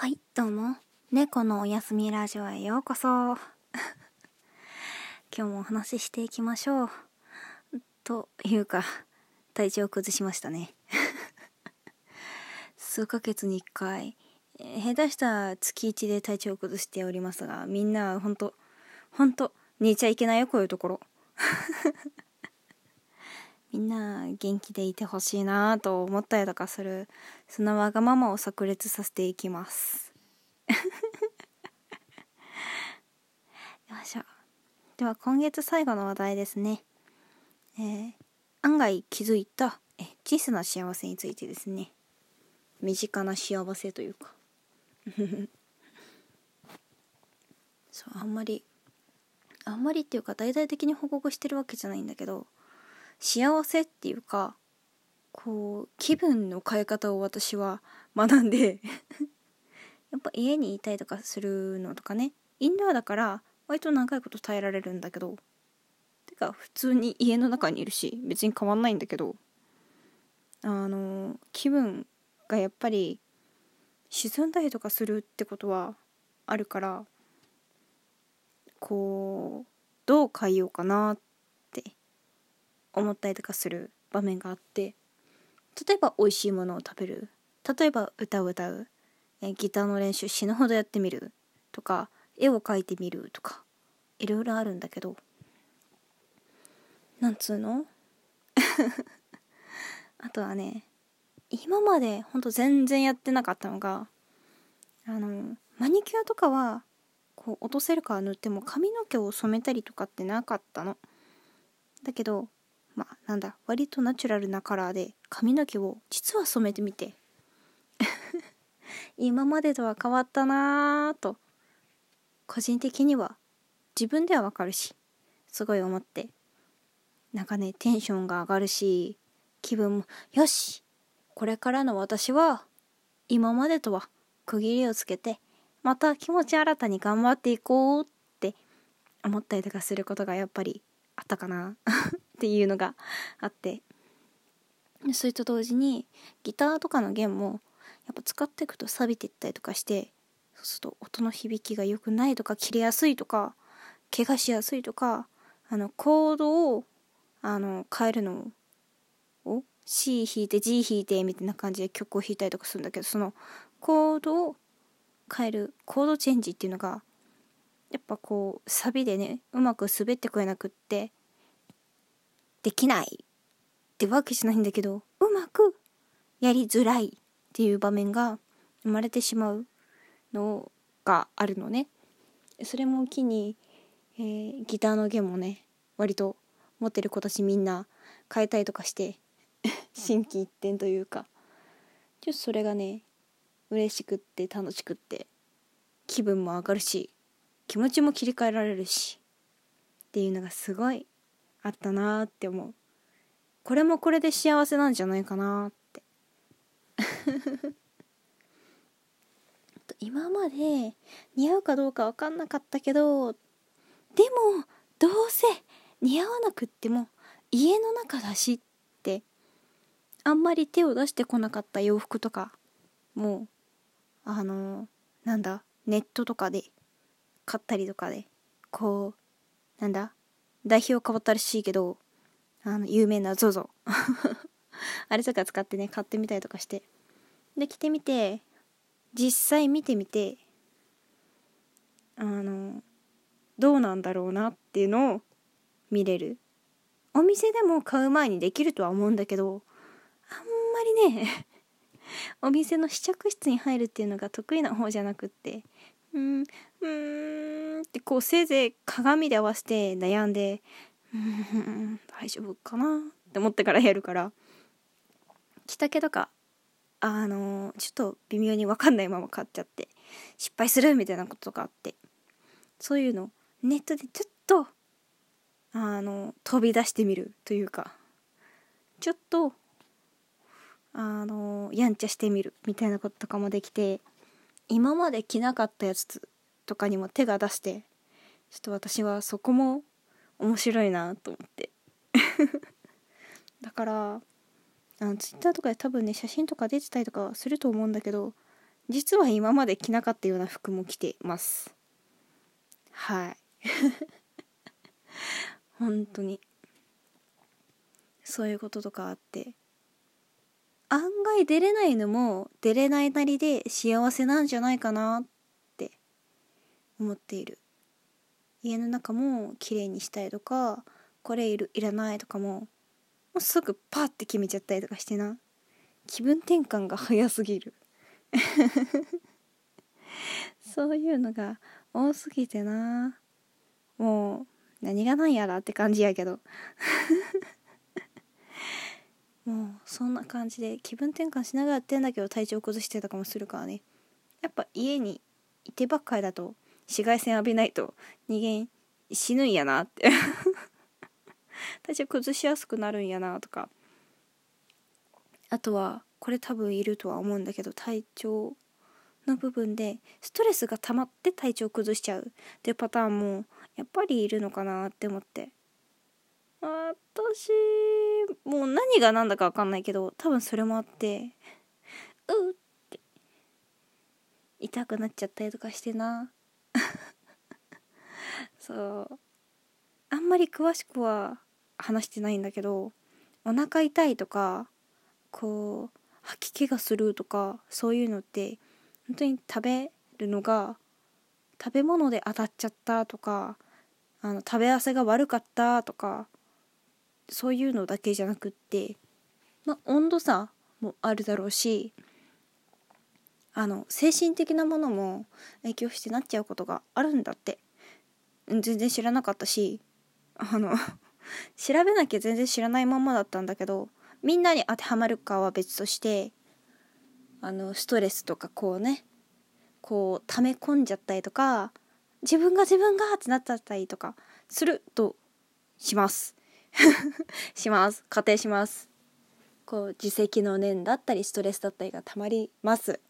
はい、どうも。猫のおやすみラジオへようこそ。今日もお話ししていきましょう。というか、体調を崩しましたね。数ヶ月に1回、下手した月1で体調を崩しておりますが、みんなほんと、ほんと、寝ちゃいけないよ、こういうところ。みんな元気でいてほしいなと思ったりとかするそのわがままを炸裂させていきます。よいしょ。では今月最後の話題ですね。えー案外気づいたえ小さな幸せについてですね。身近な幸せというか。そうあんまりあんまりっていうか大々的に報告してるわけじゃないんだけど幸せっていうかこう気分の変え方を私は学んで やっぱ家にいたりとかするのとかね。インドアだから割と長いこと耐えられるんだけどてか普通に家の中にいるし別に変わんないんだけどあの気分がやっぱり沈んだりとかするってことはあるからこうどう変えようかなって思ったりとかする場面があって例えば美味しいものを食べる。例えば歌を歌う。えギターの練習死ぬほどやってみるとか絵を描いてみるとかいろいろあるんだけどなんつうの？あとはね今までほんと全然やってなかったのがあのマニキュアとかはこう落とせるから塗っても髪の毛を染めたりとかってなかったの。だけどまあなんだ割とナチュラルなカラーで髪の毛を実は染めてみて。今までとは変わったなぁと。個人的には自分ではわかるしすごい思って。なんかねテンションが上がるし気分もよしこれからの私は今までとは区切りをつけてまた気持ち新たに頑張っていこうって思ったりとかすることがやっぱりあったかな。っていうのがあって。それと同時にギターとかの弦もやっぱ使っていくと錆びていったりとかしてそうすると音の響きが良くないとか切れやすいとか怪我しやすいとかあのコードをあの変えるのを C 弾いて G 弾いてみたいな感じで曲を弾いたりとかするんだけどそのコードを変えるコードチェンジっていうのがやっぱこうサビでねうまく滑ってこれなくってできないってわけじゃないんだけどうまくやりづらいっていう場面が生まれてしまうのがあるのね。それも機に、えーギターの弦もね割と持ってる子たちみんな変えたりとかして 心機一転というか。ちょっとそれがね嬉しくって楽しくって気分も上がるし気持ちも切り替えられるしっていうのがすごいあったなーって思う。これもこれで幸せなんじゃないかなって。今まで似合うかどうか分かんなかったけどでもどうせ似合わなくっても家の中だしってあんまり手を出してこなかった洋服とかもうあのなんだネットとかで買ったりとかでこうなんだ代表変わったらしいけどあの有名な ZOZO あれとか使ってね買ってみたりとかして。で着てみて実際見てみてあのどうなんだろうなっていうのを見れる。お店でも買う前にできるとは思うんだけどあんまりね お店の試着室に入るっていうのが得意な方じゃなくってうんうーん。ってこうせいぜい鏡で合わせて悩んでうん大丈夫かな？って思ってからやるから。着丈とかあのちょっと微妙に分かんないまま買っちゃって失敗するみたいなことがあって。そういうのネットでちょっとあの飛び出してみるというか。ちょっとあのやんちゃしてみるみたいなこととかもできて今まで着なかったやつとかにも手が出してちょっと私はそこも面白いなと思って。だからあのツイッターとかで多分ね写真とか出てたりとかすると思うんだけど実は今まで着なかったような服も着てます。はい。本当に。そういうこととかあって。案外出れないのも出れないなりで幸せなんじゃないかなって思っている。家の中も綺麗にしたいとかこれいるいらないとかももうすぐパッて決めちゃったりとかしてな。気分転換が早すぎる。そういうのが多すぎてな。もう何がなんやらって感じやけど。もうそんな感じで気分転換しながらやってんだけど体調崩してたかもするからね。やっぱ家にいてばっかりだと紫外線浴びないと人間死ぬんやなって。体調崩しやすくなるんやなとか。あとはこれ多分いるとは思うんだけど体調の部分でストレスが溜まって体調崩しちゃう。っていうパターンもやっぱりいるのかなって思って。私もう何が何だか分かんないけど多分それもあってうって痛くなっちゃったりとかしてな。そう。あんまり詳しくは話してないんだけどお腹痛いとかこう吐き気がするとかそういうのって本当に食べるのが食べ物で当たっちゃったとかあの食べ合わせが悪かったとかそういうのだけじゃなくって、ま、温度差もあるだろうしあの精神的なものも影響してなっちゃうことがあるんだって。全然知らなかったしあの 調べなきゃ全然知らないままだったんだけどみんなに当てはまるかは別としてあのストレスとかこうねこう溜め込んじゃったりとか自分が自分がってなっちゃったりとかするとします。します。仮定します。こう自責の念だったりストレスだったりがたまります。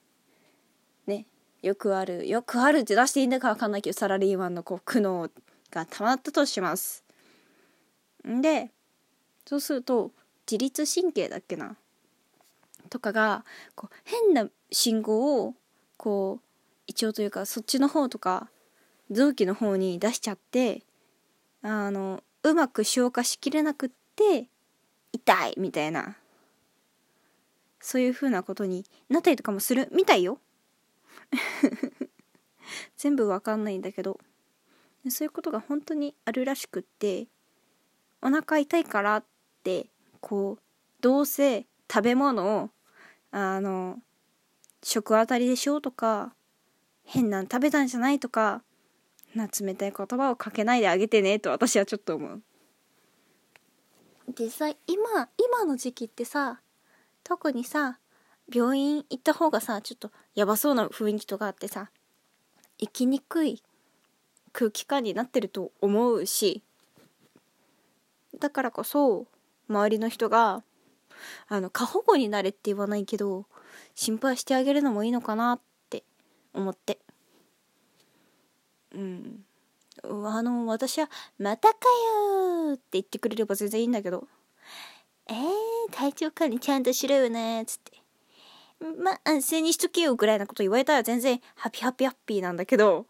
ね。よくあるよくあるって出していいんだか分かんないけどサラリーマンのこう苦悩がたまったとします。んでそうすると自律神経だっけな？とかがこう変な信号をこう一応というかそっちの方とか臓器の方に出しちゃってあのうまく消化しきれなくって痛いみたいな。そういう風なことになったりとかもするみたいよ。全部わかんないんだけど。そういうことが本当にあるらしくってお腹痛いからってこうどうせ食べ物をあの食当たりでしょうとか変なん食べたんじゃないとかな冷たい言葉をかけないであげてねと私はちょっと思う。実際今今の時期ってさ特にさ病院行った方がさちょっとやばそうな雰囲気とかあってさ生きにくい空気感になってると思うしだからこそ周りの人があの過保護になれって言わないけど心配してあげるのもいいのかなって思ってうんあの私は「またかよ!」って言ってくれれば全然いいんだけど「えー、体調管理ちゃんとしろよね」っつって「まあ安静にしとけよ」ぐらいなこと言われたら全然ハピハピハッピーなんだけど。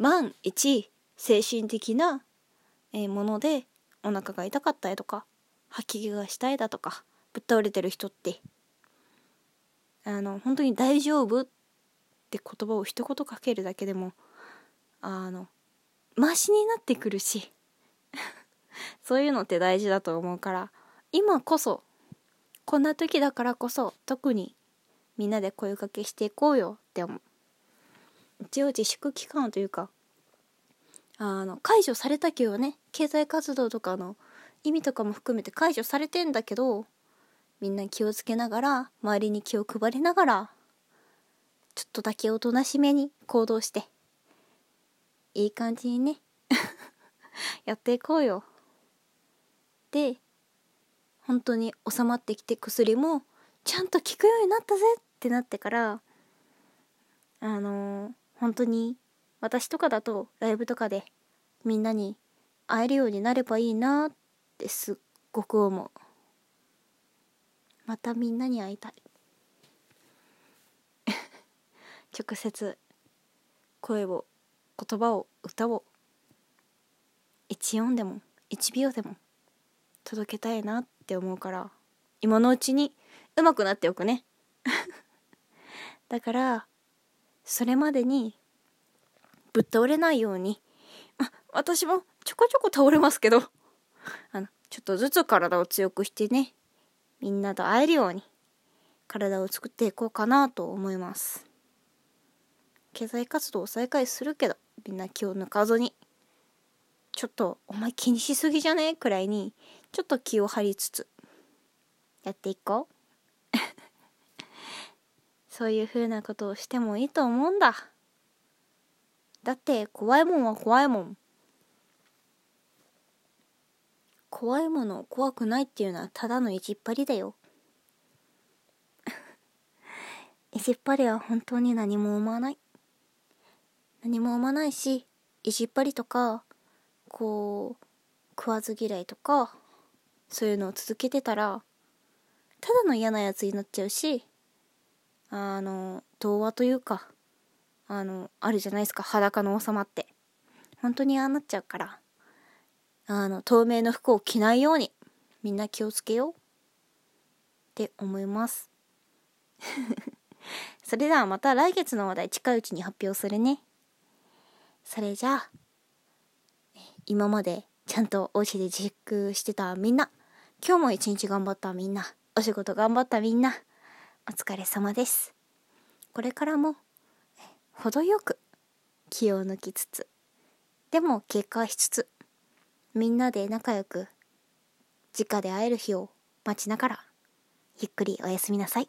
万一精神的なものでお腹が痛かったりとか吐き気がしたいだとかぶっ倒れてる人って。あの本当に大丈夫って言葉を一言かけるだけでもあのマシになってくるし。そういうのって大事だと思うから。今こそこんな時だからこそ特にみんなで声かけしていこうよって思う。一応自粛期間というかあの解除されたけどね経済活動とかの意味とかも含めて解除されてんだけどみんな気をつけながら周りに気を配りながらちょっとだけおとなしめに行動していい感じにね やっていこうよ。で本当に収まってきて薬もちゃんと効くようになったぜってなってからあのー、本当に私とかだとライブとかでみんなに会えるようになればいいなってすっごく思う。またみんなに会いたい。直接声を言葉を歌を1音でも1秒でも届けたいなってって思うから今のうちに上手くなっておくね。だからそれまでにぶっ倒れないようにま私もちょこちょこ倒れますけど あのちょっとずつ体を強くしてねみんなと会えるように体を作っていこうかなと思います。経済活動を再開するけどみんな気を抜かずに。ちょっとお前気にしすぎじゃね？くらいにちょっと気を張りつつやっていこう。そういう風なことをしてもいいと思うんだ。だって怖いもんは怖いもん。怖いものを怖くないっていうのはただの意地っ張りだよ。意地っ張りは本当に何も思わない。何も思わないし意地っ張りとかこう食わず嫌いとかそういうのを続けてたらただの嫌なやつになっちゃうしあの童話というかあのあるじゃないですか裸の王様って。本当にああなっちゃうからあの透明の服を着ないようにみんな気をつけよう。って思います。それではまた来月の話題近いうちに発表するね。それじゃあ。今までちゃんとお家で自粛してたみんな。今日も一日頑張ったみんな。お仕事頑張ったみんな。お疲れ様です。これからも程よく気を抜きつつでも警戒しつつみんなで仲良く直で会える日を待ちながらゆっくりおやすみなさい。